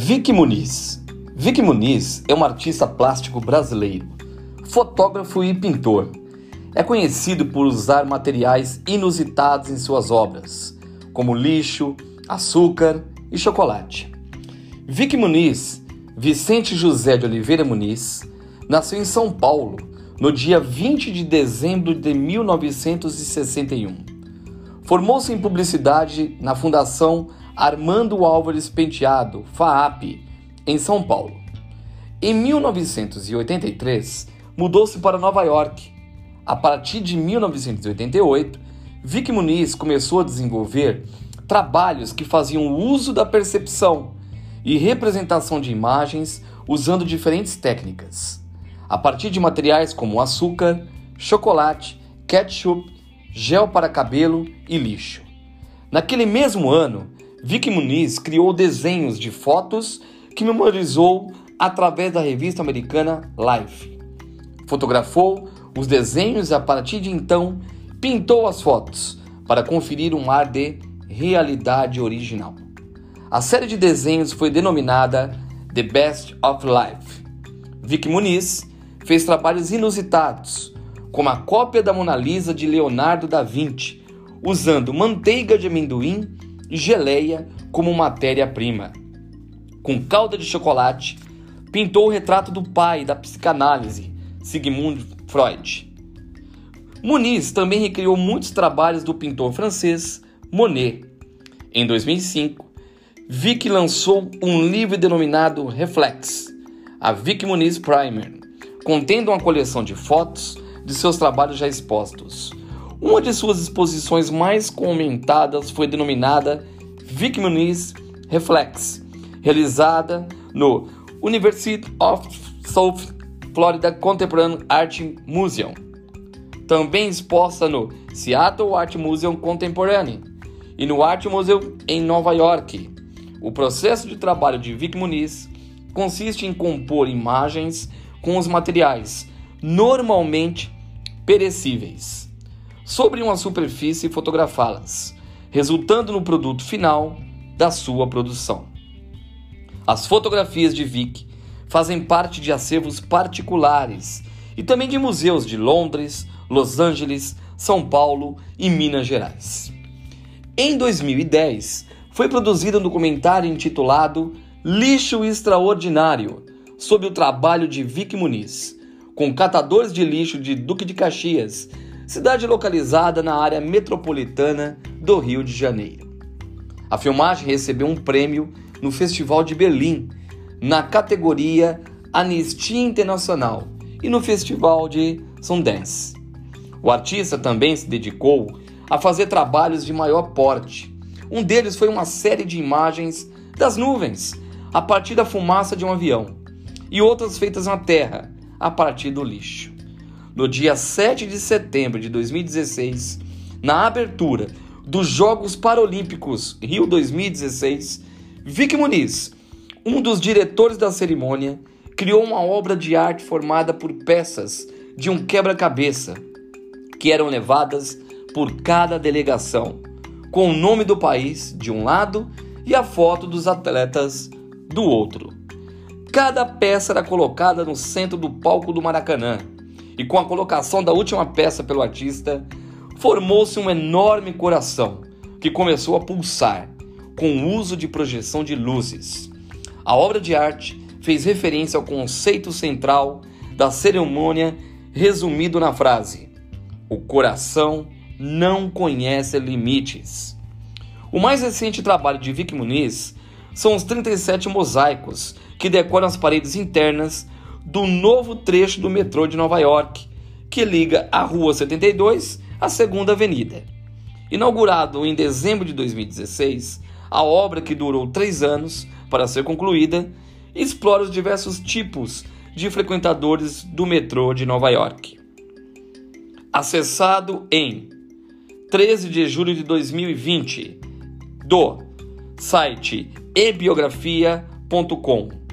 Vicky Muniz. Vicky Muniz é um artista plástico brasileiro, fotógrafo e pintor. É conhecido por usar materiais inusitados em suas obras, como lixo, açúcar e chocolate. Vicky Muniz, Vicente José de Oliveira Muniz, nasceu em São Paulo no dia 20 de dezembro de 1961. Formou-se em publicidade na Fundação Armando Álvares Penteado, FAAP, em São Paulo. Em 1983, mudou-se para Nova York. A partir de 1988, Vic Muniz começou a desenvolver trabalhos que faziam uso da percepção e representação de imagens usando diferentes técnicas, a partir de materiais como açúcar, chocolate, ketchup, gel para cabelo e lixo. Naquele mesmo ano, Vicky Muniz criou desenhos de fotos que memorizou através da revista americana Life. Fotografou os desenhos e a partir de então pintou as fotos para conferir um ar de realidade original. A série de desenhos foi denominada The Best of Life. Vicky Muniz fez trabalhos inusitados, como a cópia da Mona Lisa de Leonardo da Vinci, usando manteiga de amendoim e geleia como matéria-prima. Com calda de chocolate, pintou o retrato do pai da psicanálise, Sigmund Freud. Muniz também recriou muitos trabalhos do pintor francês Monet. Em 2005, Vic lançou um livro denominado Reflex, a Vic Muniz Primer, contendo uma coleção de fotos de seus trabalhos já expostos. Uma de suas exposições mais comentadas foi denominada Vic Muniz Reflex, realizada no University of South Florida Contemporary Art Museum, também exposta no Seattle Art Museum Contemporâneo e no Art Museum em Nova York. O processo de trabalho de Vic Muniz consiste em compor imagens com os materiais normalmente perecíveis sobre uma superfície e fotografá-las, resultando no produto final da sua produção. As fotografias de Vic fazem parte de acervos particulares e também de museus de Londres, Los Angeles, São Paulo e Minas Gerais. Em 2010, foi produzido um documentário intitulado Lixo Extraordinário, sobre o trabalho de Vic Muniz, com catadores de lixo de Duque de Caxias cidade localizada na área metropolitana do Rio de Janeiro. A filmagem recebeu um prêmio no Festival de Berlim, na categoria Anistia Internacional e no Festival de Sundance. O artista também se dedicou a fazer trabalhos de maior porte. Um deles foi uma série de imagens das nuvens a partir da fumaça de um avião e outras feitas na terra a partir do lixo no dia 7 de setembro de 2016, na abertura dos Jogos Paralímpicos Rio 2016, Vic Muniz, um dos diretores da cerimônia, criou uma obra de arte formada por peças de um quebra-cabeça que eram levadas por cada delegação, com o nome do país de um lado e a foto dos atletas do outro. Cada peça era colocada no centro do palco do Maracanã e com a colocação da última peça pelo artista, formou-se um enorme coração que começou a pulsar com o uso de projeção de luzes. A obra de arte fez referência ao conceito central da cerimônia, resumido na frase: O coração não conhece limites. O mais recente trabalho de Vic Muniz são os 37 mosaicos que decoram as paredes internas do novo trecho do metrô de Nova York, que liga a Rua 72 à Segunda Avenida. Inaugurado em dezembro de 2016, a obra, que durou três anos para ser concluída, explora os diversos tipos de frequentadores do metrô de Nova York. Acessado em 13 de julho de 2020 do site ebiografia.com